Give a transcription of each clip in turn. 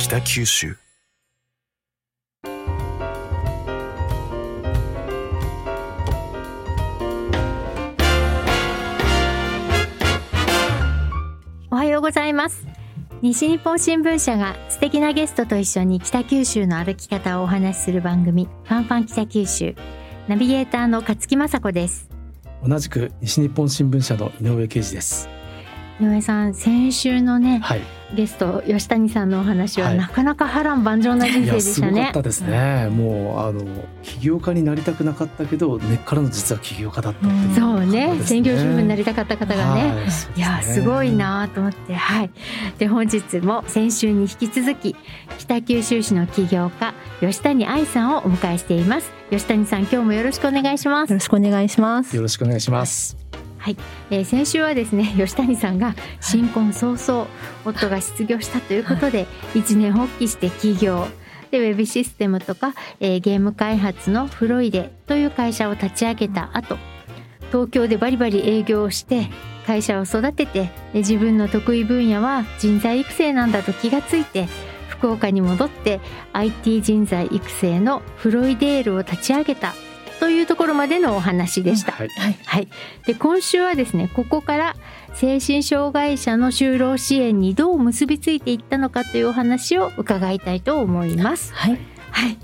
北九州。おはようございます。西日本新聞社が素敵なゲストと一緒に北九州の歩き方をお話しする番組ファンファン北九州。ナビゲーターの勝木雅子です。同じく西日本新聞社の井上啓二です。井上さん先週のね、はいゲスト吉谷さんのお話は、はい。なかなか波乱万丈な人生でしたね。すごかったですね、もうあの起業家になりたくなかったけど根っからの実は起業家だったっていう。そうね。ことです専業主婦になりたかった方がね、はい。ねいやすごいなと思って。はい。で本日も先週に引き続き北九州市の起業家吉谷愛さんをお迎えしています。吉谷さん今日もよろしくお願いします。よろしくお願いします。よろしくお願いしますはい、えー先週はですね 吉谷さんが新婚早々夫が失業したということで一年発起して起業。でウェブシステムとか、えーゲーム開発のフロイデという会社を立ち上げた後東京でバリバリ営業をして会社を育ててで自分の得意分野は人材育成なんだと気がついて福岡に戻って IT 人材育成のフロイデールを立ち上げたというところまでのお話でした。はいはい。はい、で今週はですねここから精神障害者の就労支援にどう結びついていったのかというお話を伺いたいと思います。はい。はい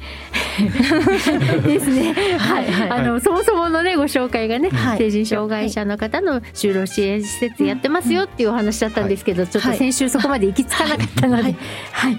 ですね。はい、はいあのそもそものねご紹介がね、はい。成人障害者の方の就労支援施設やってますよっていうお話だったんですけど、ちょっと先週そこまで行き着かなかったので、ははいい、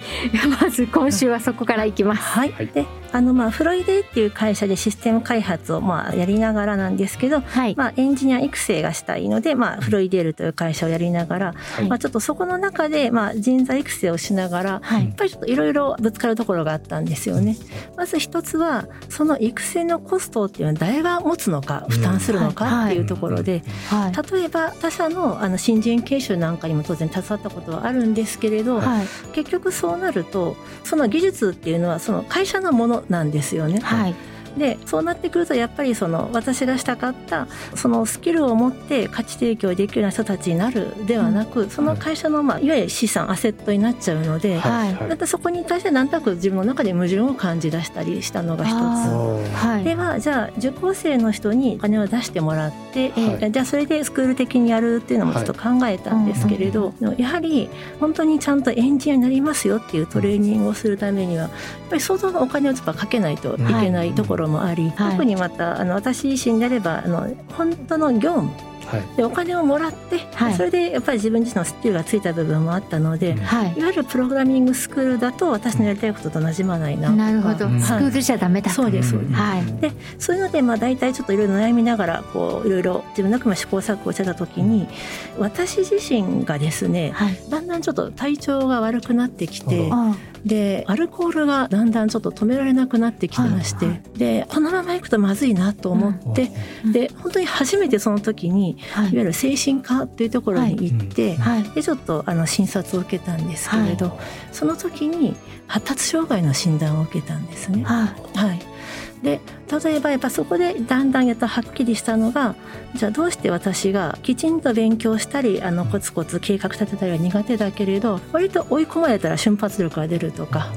まず今週はそこから行きます。はい。はい。で、あのまあフロイデっていう会社でシステム開発をまあやりながらなんですけど、はい、まあエンジニア育成がしたいので、まあフロイデールという会社をやりながら、はい。まあちょっとそこの中でまあ人材育成をしながら。はい。やっぱりちょっといろいろぶつかるところがあったんですよね。まず一つはその育成のコストっていうのは誰が持つのか負担するのかっていうところで、はい、例えば他社のあの新人研修なんかにも当然携わったことはあるんですけれど、はい、結局そうなるとその技術っていうのはその会社のものなんですよね。はい、でそうなってくるとやっぱりその私がしたかったそのスキルを持って価値提供できるような人たちになるではなく、その会社のまあいわゆる資産アセットになっちゃうので、はい。だってそこに対して何となく自分の中で矛盾を感じ出したりしたのが一つ。ではじゃあ受講生の人にお金を出してもらって、はい。じゃあそれでスクール的にやるっていうのもちょっと考えたんですけれど、やはり本当にちゃんとエンジニアになりますよっていうトレーニングをするためにはやっぱり相当のお金をやっぱかけないといけないところもあり、はい。特にまたあの私自身であればあの本当の業務はい。でお金をもらって、はい。それでやっぱり自分自身のスキルがついた部分もあったので、うん。はい。いわゆるプログラミングスクールだと私のやりたいことと馴染まないななるほど、うんスクールじゃダメだと。そうです。そうですはい。でそういうのでまあ大体ちょっといろいろ悩みながらこういろいろ自分の中で試行錯誤してた時に私自身がですねはい。だんだんちょっと体調が悪くなってきてあでアルコールがだんだんちょっと止められなくなってきてまして、はいでこのままいくとまずいなと思って、うんで本当に初めてその時にはい。いわゆる精神科っていうところに行って、はい。でちょっとあの診察を受けたんですけれど、その時に発達障害の診断を受けたんですね。はい。はい、で例えばやっぱそこでだんだんやっとはっきりしたのがじゃあどうして私がきちんと勉強したりあのコツコツ計画立てたりは苦手だけれど割と追い込まれたら瞬発力が出るとか。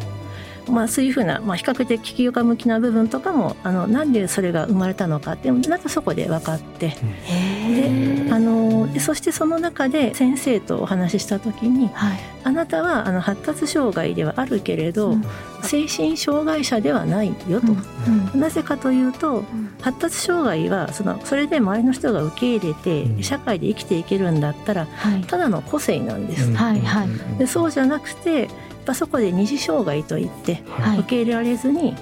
まあ、そういうふうな、まあ、比較的起業家向きな部分とかもあのなんでそれが生まれたのかっていうのもなんかそこで分かってへであのでそしてその中で先生とお話しした時にはい。あなたはあの発達障害ではあるけれど、うん精神障害者ではないよと。うん。なぜかというと発達障害はそのそれで周りの人が受け入れてうん。社会で生きていけるんだったらはい。ただの個性なんです。うん。はいはい。でそうじゃなくてやっぱそこで二次障害といってはい。受け入れられずに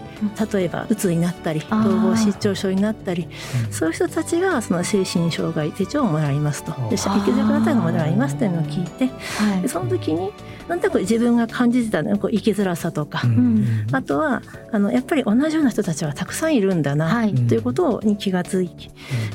例えばうつになったり統合失調症になったりそういう人たちがその精神障害手帳をもらいますと。で生きづらくなったのもらいますというのを聞いてはい。でその時になんとなく自分が感じてたのはこう生きづらさとか、ん。あとはあのやっぱり同じような人たちはたくさんいるんだな、はい。ということに気がつき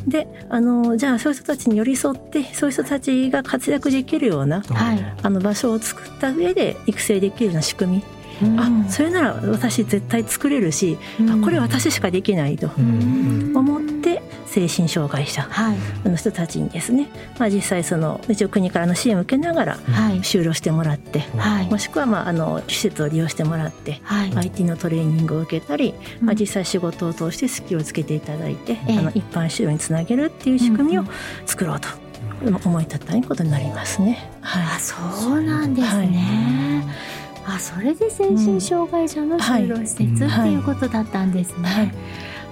であのじゃあそういう人たちに寄り添ってそういう人たちが活躍できるようなはい。あの場所を作った上で育成できるような仕組み、うんあそれなら私絶対作れるし、うん。あこれ私しかできないとうん。思って精神障害者はい。の人たちにですね、まあ、実際その一応国からの支援を受けながらはい。就労してもらって、はい。もしくはまああの施設を利用してもらって、はい。IT のトレーニングを受けたり、うん。まあ、実際仕事を通してスキルをつけていただいて、ええ。あの一般就労につなげるっていう仕組みをうん作ろうと思い立ったことになりますね。はい。あそうなんですね、あそれで精神障害者の就労施設っていうことだったんですね、はい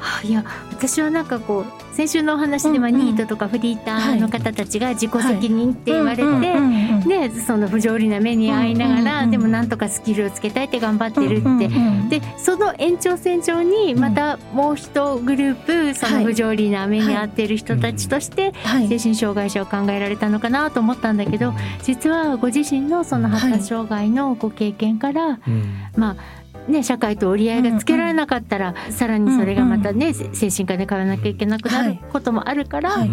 あいや私はなんかこう先週のお話ではニートとかフリーターの方たちが自己責任って言われて、その不条理な目に遭いながら、でもなんとかスキルをつけたいって頑張ってるって、でその延長線上にまたもう一グループその不条理な目に遭ってる人たちとしてはい。精神障害者を考えられたのかなと思ったんだけど実はご自身のその発達障害のご経験から、うん。まあね、社会と折り合いがつけられなかったら、さらにそれがまたね、精神科で通わなきゃいけなくなることもあるから、はい。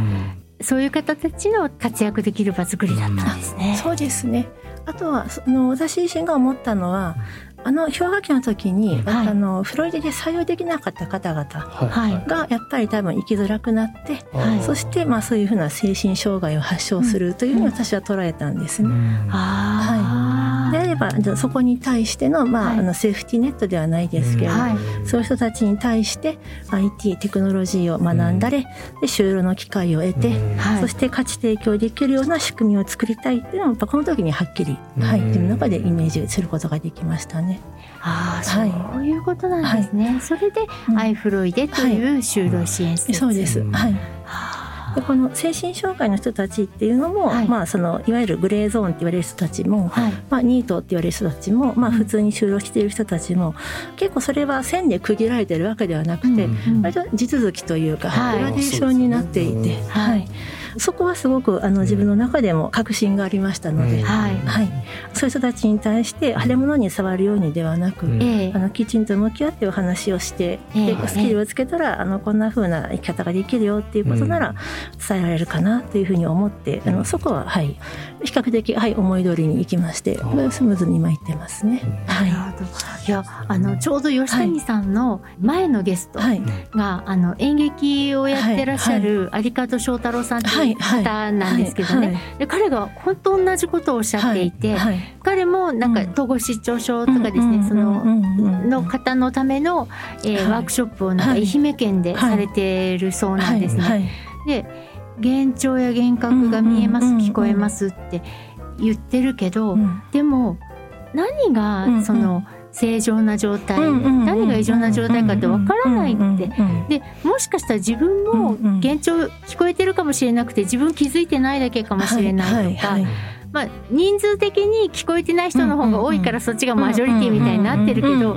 そういう方たちの活躍できる場作りだったんですね。そうですね。あとはその私自身が思ったのはあの氷河期の時に、はいあのフロリダで採用できなかった方々はい。はい。がやっぱり多分生きづらくなって、はい。そしてまあそういうふうな精神障害を発症するというふうに私は捉えたんですね。あであればじゃあそこに対しての,、まあはい。あのセーフティーネットではないですけれども、はい。そういう人たちに対して IT テクノロジーを学んだり、で就労の機会を得て、はい。そして価値提供できるような仕組みを作りたいっていうのもやっぱこの時にはっきり、はい、うん自分の中でイメージすることができましたね。あーはい。そういうことなんですね。それで、うん。アイフロイデという就労支援施設。そうです、うん。はい、はでこの精神障害の人たちっていうのも、はい。まあ、そのいわゆるグレーゾーンって言われる人たちも、はい。まあ、ニートって言われる人たちも、まあ、普通に就労している人たちも結構それは線で区切られてるわけではなくて、うん。割と地続きというか、はい。グラデーションになっていて、うんはい、そこはすごくあの自分の中でも確信がありましたので、うん。はい。はい、そういう人たちに対して腫れ物に触るようにではなく、あのきちんと向き合ってお話をして、ええ。でスキルをつけたらあのこんな風な生き方ができるよっていうことなら伝えられるかなというふうに思って、あのそこははい比較的はい思い通りに行きましてスムーズに今行ってますね。はい。なるほど。いやあのちょうど吉谷さんの前のゲストはい。が、あの演劇をやってらっしゃる有方翔太郎さんという方なんですけどね、はいで彼が本当同じことをおっしゃっていて、はい彼もなんかうん。統合失調症とかですね、そのの方方のための、えーはい。ワークショップをなんかはい。愛媛県でされてるそうなんですね。はい。で幻聴や幻覚が見えます、聞こえますって言ってるけど、うん。でも何がんその正常な状態、何が異常な状態かってわからないって。でもしかしたら自分も幻聴聞こえてるかもしれなくて自分気づいてないだけかもしれないとか、まあ、人数的に聞こえてない人の方が多いからそっちがマジョリティみたいになってるけど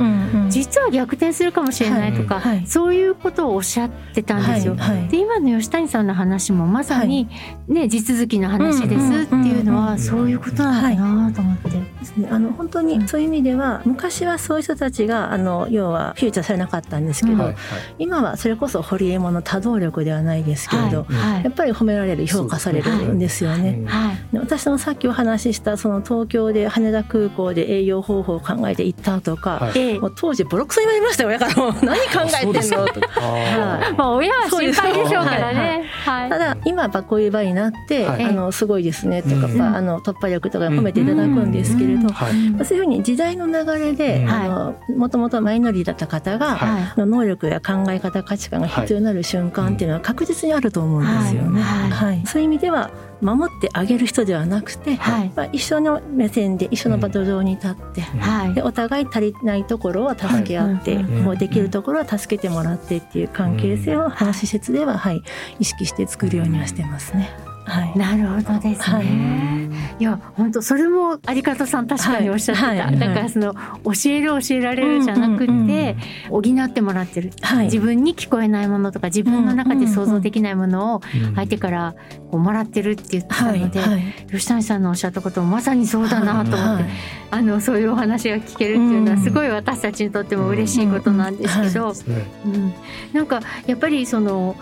実は逆転するかもしれないとか、はいはい。そういうことをおっしゃってたんですよ。はいはい。で今の吉谷さんの話もまさに、ね地続きの話ですっていうのはそういうことなのかなと思って。ですね、あの本当にそういう意味では昔はそういう人たちがあの要はフューチャーされなかったんですけど、今はそれこそホリエモンの多動力ではないですけれど、はい。はい。やっぱり褒められる評価されるんですよね。はい。で私のさっきお話ししたその東京で羽田空港で営業方法を考えて行ったとか、はい。ええ。もう当時ボロクソ言われましたよ親からも。う何考えてんのとか。あまあ親は心配でしょうからね。はい。ただ今やっぱこういう場になって、はい。あのすごいですねとか、うん。やっぱあの突破力とか褒めていただくんですけれど、うん。はい。そういうふうに時代の流れで、うん。あのもともとマイノリティだった方が、はい。の能力や考え方価値観が必要になる瞬間っていうのは確実にあると思うんですよね。はい。はい。そういう意味では守ってあげる人ではなくて、はい。まあ、一緒の目線で一緒の場土上に立って、はい。でお互い足りないところは助け合って、はいもうできるところは助けてもらってっていう関係性を話施設では、はい、意識して作るようにはしてますね。はい。なるほどですね。はい。い、や本当それも有方さん確かにおっしゃってた。はい。はい。だからその教える教えられるじゃなくて、うんうんうん。補ってもらってる。はい。自分に聞こえないものとか自分の中で想像できないものをうん相手からこうもらってるって言ってたはいので、はい。吉谷さんのおっしゃったこともまさにそうだなと思って、はい。あのそういうお話が聞けるっていうのはすごい私たちにとっても嬉しいことなんですけど、そうですねうん、なんかやっぱりその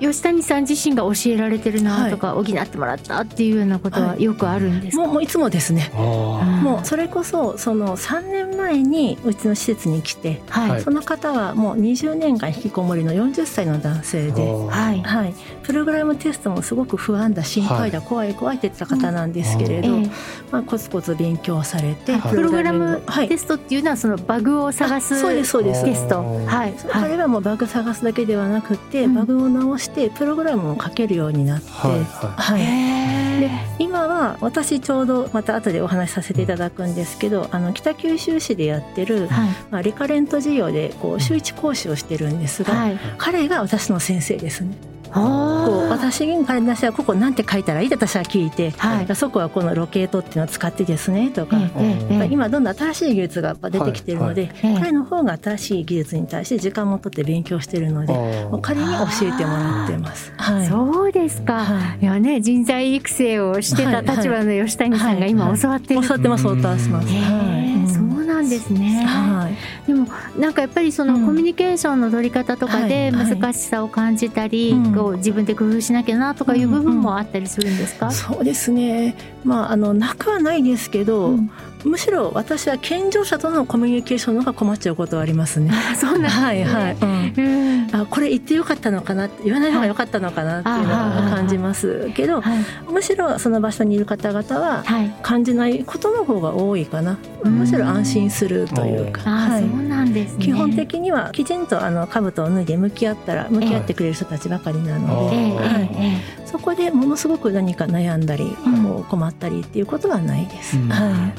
吉谷さん自身が教えられてるなとか、補ってもらったっていうようなことはよくあるんですか、もうもういつもですね。あもうそれこそその3年前にうちの施設に来てはい、はい。その方はもう20年間引きこもりの40歳の男性で。はい。はい、プログラムテストもすごく不安だ心配だ、怖い怖いって言ってた方なんですけれど、ええまあ、コツコツ勉強されて、はい。プログラムテストっていうのはそのバグを探すあそうですそうです。テスト。はい。そはい彼はもうバグ探すだけではなくて、うん。バグを直してプログラムを書けるようになって、はいはい。はい。へで今は私ちょうどまた後でお話しさせていただくんですけどあの北九州市でやってる、ーはい。まあ、リカレント授業でこう週一講師をしてるんですが、はい。彼が私の先生ですね。こうあ私に彼にはここなんて書いたらいいって私は聞いて、はい。そこはこのロケートっていうのを使ってですねとか、今どんどん新しい技術が出てきてるので、彼の方が新しい技術に対して時間も取って勉強してるので、彼に教えてもらってます。はい。そうですか、はい。い、やね人材育成をしてた立場の吉谷さんが今教わってる、教わってます教わってます。なんですね、はい。でもなんかやっぱりそのうん。コミュニケーションの取り方とかではいはい。難しさを感じたり、うん。こう自分で工夫しなきゃなとかいう部分もあったりするんですか、そうですね。まああのなくはないですけど、うんむしろ私は健常者とのコミュニケーションの方が困っちゃうことはありますね。あそうなんね。はいはい。うん。うん。あこれ言ってよかったのかなって言わない方が良かったのかなっていうのは感じます。けどはい。むしろその場所にいる方々ははい。感じないことの方が多いかな。うん。むしろ安心するというか、はい。そうなんですね。基本的にはきちんとあの兜を脱いで向き合ったら向き合ってくれる人たちばかりなので、はい。ええそこでものすごく何か悩んだり、うん。こう困ったりっていうことはないです。うん。は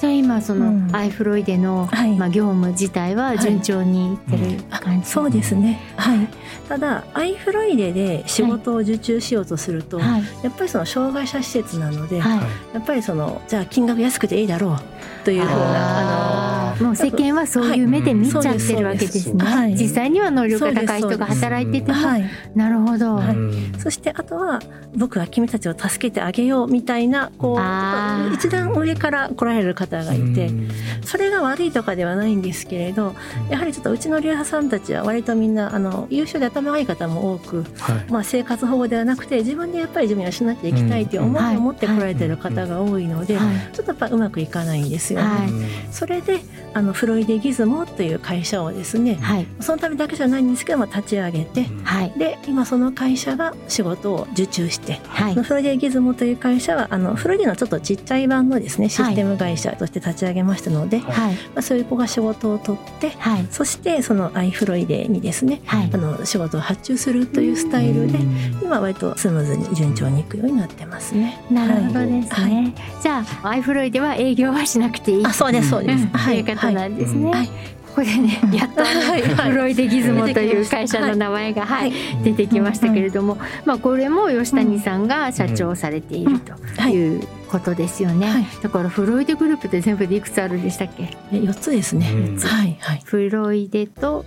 じゃあ今そのうん。アイフロイデの、はい。まあ、業務自体は順調にいってる感い、じ、そうですね。はい。ただアイフロイデで仕事を受注しようとすると、はい。やっぱりその障害者施設なので、はい。やっぱりそのじゃあ金額安くていいだろうというふうなああーもう世間はそういう目で見ちゃってるわけですね、はい。実際には能力が高い人が働いてても、のはい。なるほど、はい。うん。そしてあとは僕は君たちを助けてあげようみたいなこう一段上から来られる方がいて、うん。それが悪いとかではないんですけれどやはりちょっとうちの流派さんたちは割とみんなあの優秀で頭がいい方も多く、はい。まあ、生活保護ではなくて自分でやっぱり自分を養っていきたいという思いを持ってこられてる方が多いので、はい。ちょっとやっぱうまくいかないんですよね。はい。それであのフロイデギズモという会社をですねはい。そのためだけじゃないんですけども立ち上げてはい。で今その会社が仕事を受注してはい。フロイデギズモという会社はあのフロイデのちょっとちっちゃい版のですねシステム会社として立ち上げましたので、はい。まあ、そういう子が仕事を取ってはい。そしてそのアイフロイデにですねはい。あの仕事を発注するというスタイルで今割とスムーズに順調にいくようになってますね。なるほどですはい。ね、じゃあアイフロイでは営業はしなくていい。あそうですそうです。うん。という方なんですね、はい。ここでねやっとフロイデギズモという会社の名前が、はい出てきましたけれども、まあ、これも吉谷さんが社長をされているとい。うことですよね、はい。だからフロイデグループって全部でいくつあるんでしたっけ？え四つですね。うん。はいはい。フロイデと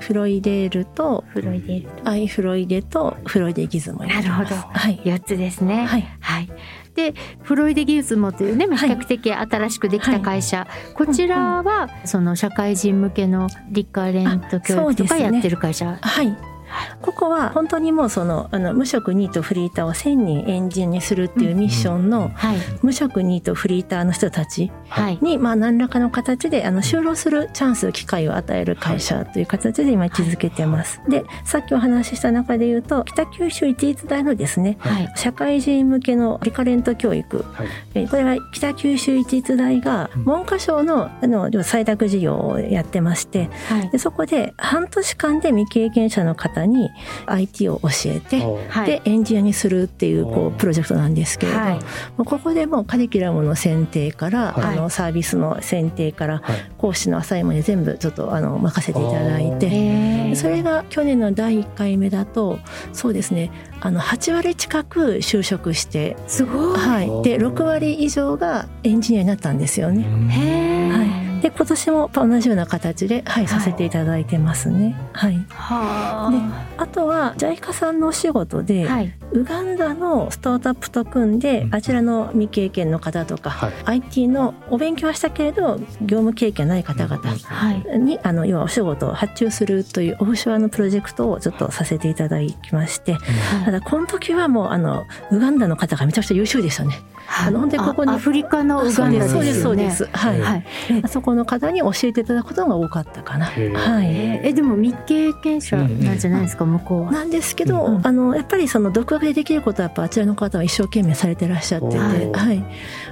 フロイデールとフロイデール。とアイフロイデとフロイデギズモになるほど。はい。4つですね。はい。はい、でフロイデギズモというねまあ比はい較的新しくできた会社、こちらはその社会人向けのリカレント教育とかやってる会社、はい。ここは本当にもうそのあの無職ニートフリーターを1000人エンジンにするっていうミッションのはい。無職ニートフリーターの人たちはい。にまあ何らかの形であの就労するチャンス機会を与える会社という形で今位置づけてます。でさっきお話しした中で言うと北九州一律大のですねはい。社会人向けのリカレント教育。はい。えーこれは北九州一律大がうん。文科省のあの採択事業をやってましてはい。でそこで半年間で未経験者の方に IT を教えて、はい。でエンジニアにするっていうこおう。プロジェクトなんですけれど、はい。もうここでもうカリキュラムの選定から、はい。あのサービスの選定からはい。講師のアサインまで全部ちょっとあの任せていただいおて。それが去年の第1回目だとそうですねあの8割近く就職して、すごい。はい、でおー6割以上がエンジニアになったんですよね。へー。はいで今年も同じような形で、はい、させていただいてますね。はい。はであとは JICA さんのお仕事で、はい。ウガンダのスタートアップと組んで、うん。あちらの未経験の方とか、はい。IT のお勉強はしたけれど業務経験ない方々はい。にあの要はお仕事を発注するというオフショアのプロジェクトをちょっとさせていただきましてただこの時はもうあのウガンダの方がめちゃくちゃ優秀でしたね。あ。のほんでここにあアフリカのウガンダですよね。そうですそうです。はい、はい。あそこの方に教えていただくことが多かったかな。はい。ええでも未経験者なんじゃないですか、向こうは。なんですけど、うんあのやっぱりその独学でできることはやっぱあちらの方は一生懸命されてらっしゃってて、はいはい、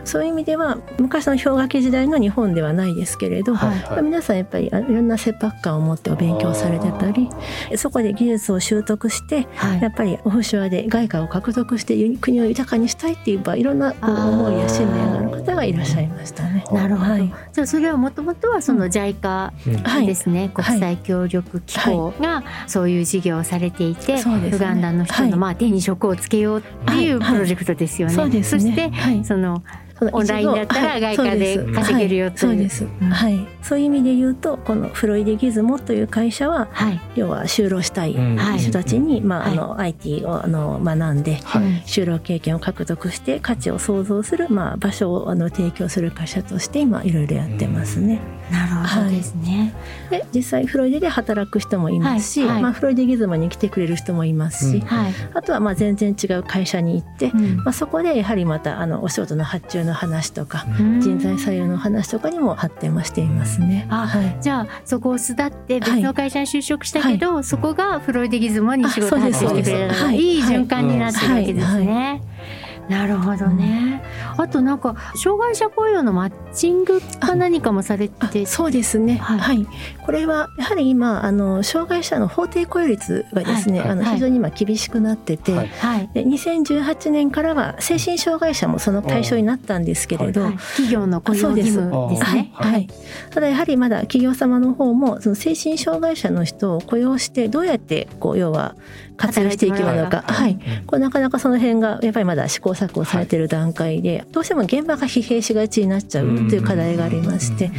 そういう意味では昔の氷河期時代の日本ではないですけれど、はい。はいはい皆さんやっぱりあいろんな切迫感を持ってお勉強されてたりそこで技術を習得してはい。やっぱりオフショアで外貨を獲得してゆ国を豊かにしたいっていうばいろんな思いや信念がある方がいらっしゃいましたね。なるほど、はい。じゃあそれはもともとはその JICA ですね、国際協力機構がそういう事業をされていて、ウガンダの人はい。のまあ手に職をつけようっていうはい。プロジェクトですよね。そ。してそのオンラインだったらはい外貨でそうす。稼げるよという。そうです、うん。はい、そういう意味で言うとこのフロイデギズモという会社ははい。要は就労したいうん。はい。人たちに、まあ、はい。あの IT をあの学んではい。うん就労経験を獲得して価値を創造する、まあ、場所をあの提供する会社として今いろいろやってますね。なるほどですね。で実際フロイデで働く人もいますし、はい。はい。まあ、フロイデギズモに来てくれる人もいますし、うん。はい。あとはまあ全然違う会社に行って、うん。まあ、そこでやはりまたあのお仕事の発注の話とかうん。人材採用の話とかにも発展はしていますね。あはい。じゃあそこを巣立って別の会社に就職したけど、そこがフロイデギズモに仕事発注してくれたのがはい。いい循環になってるわけですはい。ね。なるほどね。あとなんか障害者雇用のマッチングか何かもされあて。そうですね、ははい。いこれはやはり今あの障害者の法定雇用率がですね、はい。はい。あの非常に今厳しくなってて、はい。はい。で2018年からは精神障害者もその対象になったんですけれど、はい。企業の雇用義務ですはい。ね。はい、ただやはりまだ企業様の方もその精神障害者の人を雇用してどうやってこう要は活用していけるのか、はい、これなかなかその辺がやっぱりまだ試行錯誤されている段階で、どうしても現場が疲弊しがちになっちゃうという課題がありまして、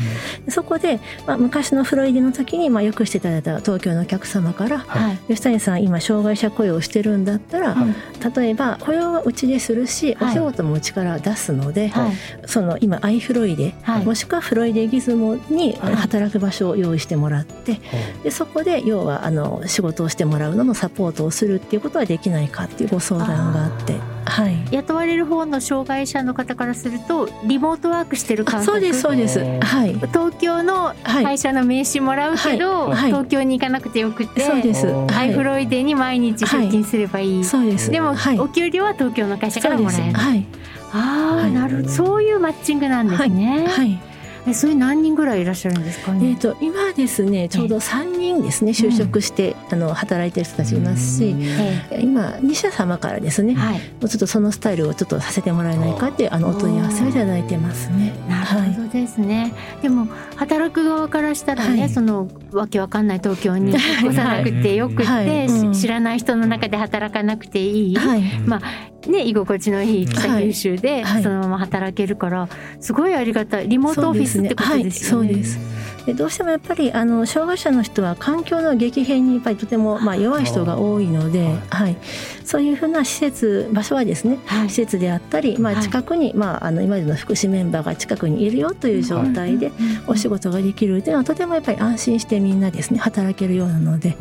そこで、まあ、昔のフロイデの時にまあよくしていただいた東京のお客様からはい。吉谷さん今障害者雇用をしてるんだったら、はい。例えば雇用はうちでするし、はい。お仕事もうちから出すので、はい。その今アイフロイデ、はい。もしくはフロイデギズモにはい。働く場所を用意してもらってでそこで要はあの仕事をしてもらうののサポートをするっていうことはできないかっていうご相談があって。はい。雇われる方の障害者の方からするとリモートワークしてる感覚？あそうですそうです。はい。東京のはい。会社の名刺もらうけど、はい。はい。東京に行かなくてよくて、そうです。はハイフはロイデに毎日出勤すればいい、いそうです。でも、はい。お給料は東京の会社からもらえる。はい。ああ、はい。なるほど。そういうマッチングなんですね、はいえそれ何人ぐらいいらっしゃるんですか？えねー、と今ですねちょうど3人ですね就職して、あの働いてる人たちいますし、え今西田様からですね、えはい。もうちょっとそのスタイルをちょっとさせてもらえないかっていうあのお問い合わせをいただいてますね。なるほどですね、でも働く側からしたらね、はい。そのわけわかんない東京に越さなくてよくて、はい。うん。し知らない人の中で働かなくていい、はい、まね、居心地のいい北九州ではい。そのまま働けるからすごいありがたい。リモートオフィスすね。はいそうですでどうしてもやっぱりあの障害者の人は環境の激変にやっぱりとても、まあ、弱い人が多いので、はい、そういうふうな施設場所はですねはい。施設であったり、まあ、はい。近くに、まあ、あの今までの福祉メンバーが近くにいるよという状態でお仕事ができるというのはとてもやっぱり安心してみんなですね働けるようなので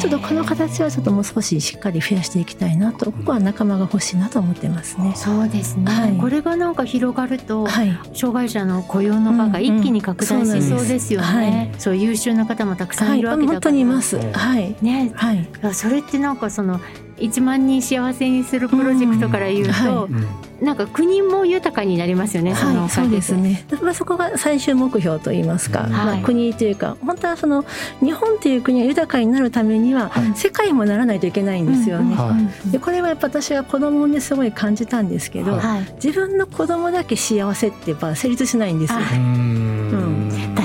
ちょっとこの形はちょっともう少ししっかり増やしていきたいなとここは仲間が欲しいなと思ってますね。そうですね、はい。これがなんか広がると、はい。障害者の雇用の場が一気に拡大しそうですよね、うんうんそう優秀な方もたくさはいい、るわけだから、本当にいます。うんはい、ね。はい、それってなんかその1万人幸せにするプロジェクトから言うと、うんはなんか国も豊かになりますよね、そのはい、そうですね。まあ、そこが最終目標といいますか、うん。まあ、はい。国というか、本当はその日本という国が豊かになるためには、はい世界もならないといけないんですよね。はで、これはやっぱ私は子供ですごい感じたんですけど、はいはい。自分の子供だけ幸せってやっぱ成立しないんですよ。あ。うん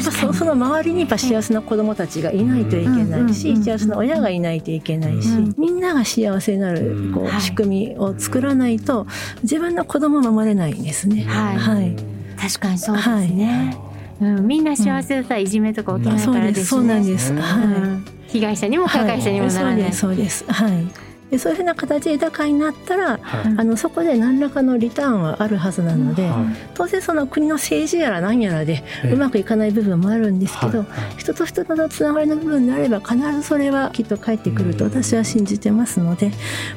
そその周りにやっぱ幸せな子供たちがいないといけないし、幸せな親がいないといけないし、うん。みんなが幸せになるこう、はい仕組みを作らないと自分の子供を守れないんですね。はい。はい。確かにそうですね、うん、みんな幸せだったらいじめとか起きないからですね。そうなんです。ねはい。うん被害者にも加害者にもならない。はい、そうです。そうです。はいでそういうふうな形で豊かになったらはい。あのそこで何らかのリターンはあるはずなので、はい。当然その国の政治やら何やらでええ。うまくいかない部分もあるんですけど、はい。人と人とのつながりの部分であれば必ずそれはきっと返ってくると私は信じてますので、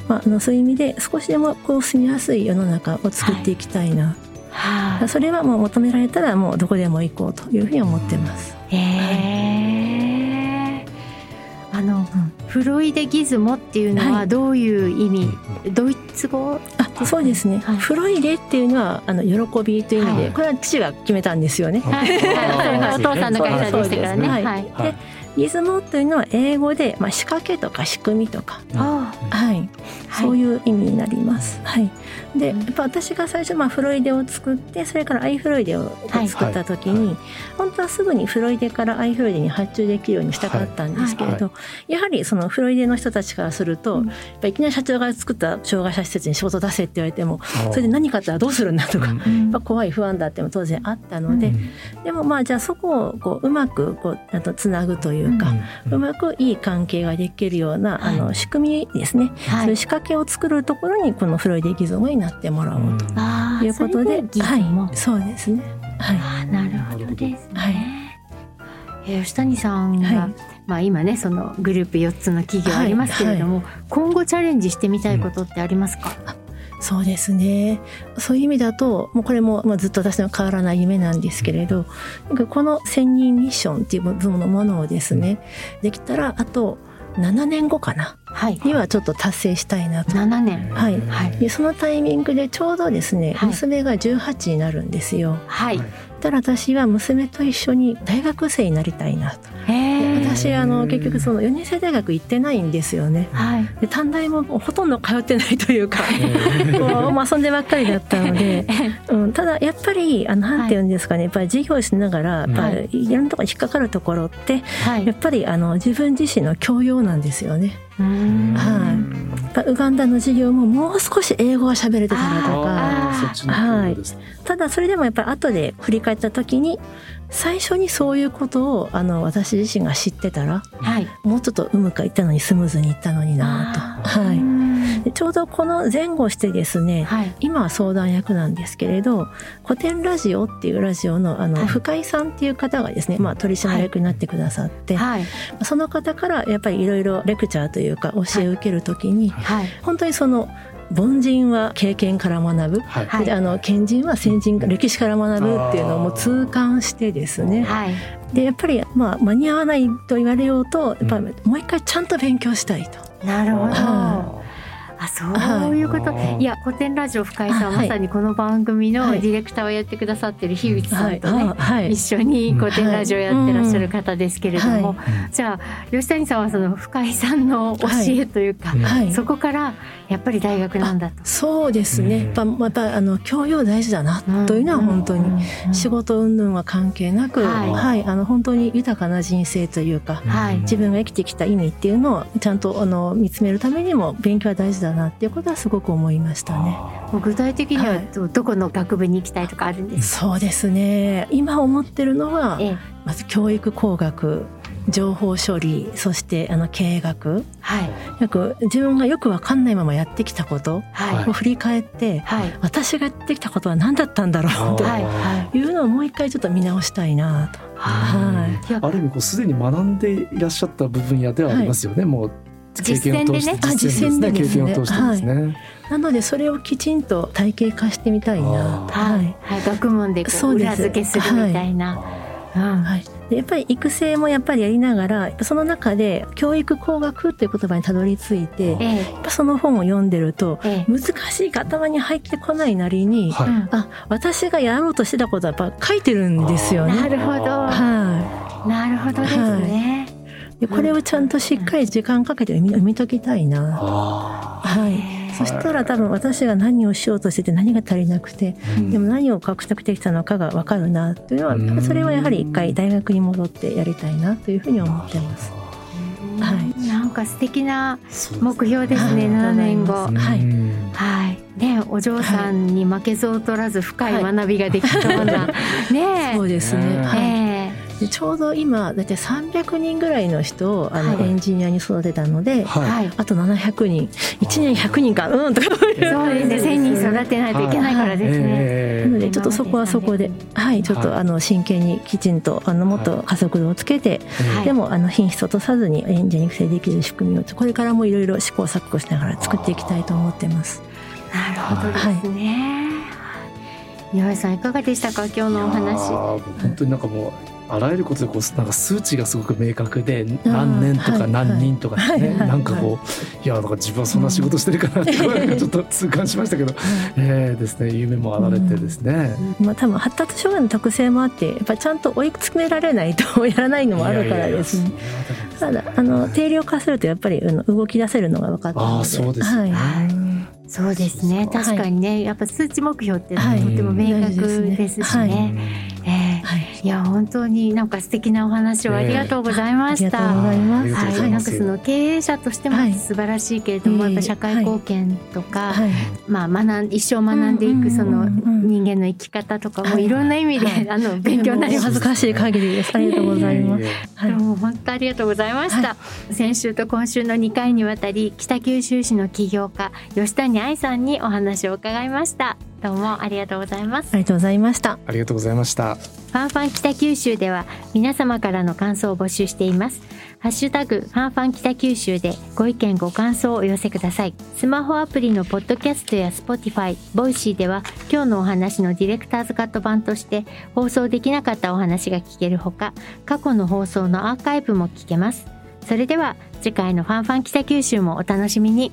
まあ、あのそういう意味で少しでもこう住みやすい世の中を作っていきたいな、はい。それはもう求められたらもうどこでも行こうというふうに思ってます。へえ。あの、フロイデギズモっていうのははい。どういう意味、うんドイツ語あそうですね、はい。フロイデっていうのはあの喜びという意味で、はい。これは父が決めたんですよね。はい。はい。はいお父さんの会社でしたからね。はい。はい。はいギズモというのは英語で、まあ、仕掛けとか仕組みとか、あはい、そうう。いう意味になります。はい、でうん。やっぱ私が最初、まあ、フロイデを作ってそれからアイフロイデをはい作った時に、本当はすぐにフロイデからアイフロイデに発注できるようにしたかったんですけれど、やはりそのフロイデの人たちからすると、うん。やっぱいきなり社長が作った障害者施設に仕事出せって言われてもそれで何かあったらどうするんだとか。やっぱ怖い不安だっても当然あったので、でもまあじゃあそこをこううまくこうあとつなぐというか、うまくいい関係ができるような、はい。あの仕組みですね、はい。そういう仕掛けを作るところにこのフロイデギゾムになってもらおうと。いうことで。はい、そうですね。はい、なるほどですはい。吉谷さんが、はい。まあ今ねそのグループ4つの企業ありますけれども、今後チャレンジしてみたいことってありますか、そうですね。そういう意味だと、もうこれもまあずっと私の変わらない夢なんですけれど、なんかこの千人ミッションっていうものをですね、できたらあと7年後かなはい。にはちょっと達成したいなと。7年。はい。はい。でそのタイミングでちょうどですね、はい。娘が18になるんですよ。はいたら私は娘と一緒に大学生になりたいなと。私あの結局その4年生大学行ってないんですよね。はい。で短大もほとんど通ってないというか こう、まあ、遊んでばっかりだったので、うん、ただやっぱりあのなんていうんですかねやっぱり授業しながらやっぱりい。ろんなところに引っかかるところってはい。やっぱりあの自分自身の教養なんですよね。はいウガンダの授業ももう少し英語が喋れてたらとか。あーそっちの方ですね。ただそれでもやっぱり後で振り返った時に最初にそういうことをあの私自身が知ってたらはい。もうちょっとうむかいったのにスムーズにいったのになと。はい。ちょうどこの前後してですね、はい。今は相談役なんですけれど古典ラジオっていうラジオのあの、はい。深井さんっていう方がですね、まあ、取締役になってくださって、はい。その方からやっぱりいろいろレクチャーというか教えを受けるときに、はい。本当にその凡人は経験から学ぶ、はい。あの賢人は先人歴史から学ぶっていうのをもう痛感してですね。はい。でやっぱりまあ間に合わないと言われようとやっぱりもう一回ちゃんと勉強したいと。なるほど。はあそうい。うこと、はいい、や古典ラジオ深井さんはまさにこの番組のはい。ディレクターをやってくださってる樋口さんとね、あはい。一緒に古典ラジオやってらっしゃる方ですけれども、はじゃあ吉谷さんはその深井さんの教えというか、はい。はい。そこからやっぱり大学なんだと。そうですね、うん。やっぱやっぱあの教養大事だなというのは本当に、仕事云々は関係なく、はい。はい、あの本当に豊かな人生というか、はい。自分が生きてきた意味っていうのをちゃんとあの見つめるためにも勉強は大事だなっていうことはすごく思いましたね。もう具体的にははい。どどこの学部に行きたいとかあるんですか、そうですね。今思ってるのはええ。まず教育工学情報処理そしてあの経営学。はい。よく自分がよく分かんないままやってきたことはい。を振り返ってはい。私がやってきたことは何だったんだろうとはい。はい。うのをもう一回ちょっと見直したいなと。はい。ある意味こうすでに学んでいらっしゃった部分やではありますよね、もう経験を通して実践でね。実践ででですねを通してですね、なのでそれをきちんと体系化してみたいな。と。ははい。いはい、学問でこそううです。裏付けするみたいな。うん。はい、でやっぱり育成もやっぱりやりながらその中で教育工学という言葉にたどり着いてやっえぱその本を読んでるとええ。え難しいが頭に入ってこないなりに、はい。うん。あ私がやろうとしてたことはやっぱ書いてるんですよね。なるほど、はなるほどですね。い、でこれをちゃんとしっかり時間かけて読み読み解きたいな。あはい、そしたら多分私が何をしようとしてて何が足りなくてーでも何を獲得できたのかが分かるなというのうん。はそれはやはり一回大学に戻ってやりたいなというふうに思ってます。はい。なんか素敵な目標ですね、はい。7年後。はい。はい。ね、お嬢さんに負けず劣らず深い学びができそうな。ねそうですね。はい。えでちょうど今だいたい300人ぐらいの人をあの、はい。エンジニアに育てたので、えはい。はい。あと700人。1年100人か。うん。とか。そうですね、千人育てないといけないからですね。えなのでちょっとそこはそこで、はい、ちょっとはいあの真剣にきちんとあのもっと加速度をつけて、はい。でもあの品質を落とさずにエンジン育成できる仕組みをこれからもいろいろ試行錯誤しながら作っていきたいと思ってます。なるほどですね。井上さんいかがでしたか、今日のお話。本当になんかもうあらゆることでこうなんか数値がすごく明確でー何年とはいか何人とかね、はいはいなんかこういやなんか自分はそんな仕事してるかなってなんかちょっと痛感しましたけど、えーですね夢もあられてですね、まあ多分発達障害の特性もあってやっぱりちゃんと追い詰められないとやらないのもあるからですね。ただあの定量化するとやっぱり動き出せるのが分かったので。ああそうですよね、はいそうですね、確かにね、やっぱ数値目標ってとはいても明確ですしはいね。ええはい。いや本当になんか素敵なお話をありがとうございましありがとうた。ございますありがとうごはい、ざいますなんかその経営者としてもはい素晴らしいけれども、いえいえやっぱ社会貢献とか、はい。まあ学ん一生学んでいくその人間の生き方とかもはいいろんな意味で、はいあの勉強になります恥ず。かしい限りです。ありがとうございます。えはい。どうも本当ありがとうございました、先週と今週の2回にわたり北九州市の起業家吉谷愛さんにお話を伺いましたどうもありがとうございますありがとうございました。ありがとうございましたファンファン北九州では皆様からの感想を募集しています。ハッシュタグファンファン北九州でご意見ご感想をお寄せください。スマホアプリのポッドキャストや Spotify、 Voicy では今日のお話のディレクターズカット版として放送できなかったお話が聞けるほか、過去の放送のアーカイブも聞けます。それでは次回のファンファン北九州もお楽しみに。